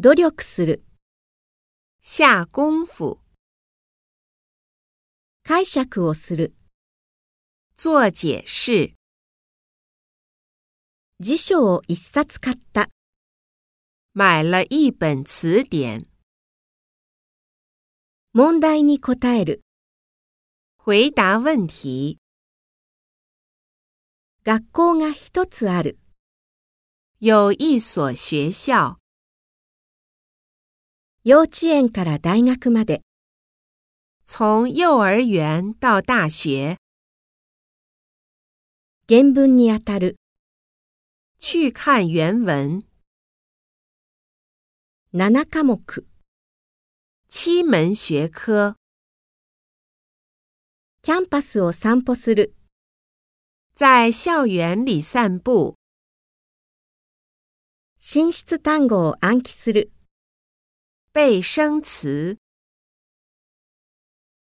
努力する、下功夫，解釈をする、做解释，辞書を一冊買った、买了一本词典，問題に答える、回答问题，学校が一つある、有一所学校，幼稚園から大学まで、从幼儿园到大学，原文にあたる、去看原文，7科目、七门学科，キャンパスを散歩する、在校园里散步，進出単語を暗記する、背生词。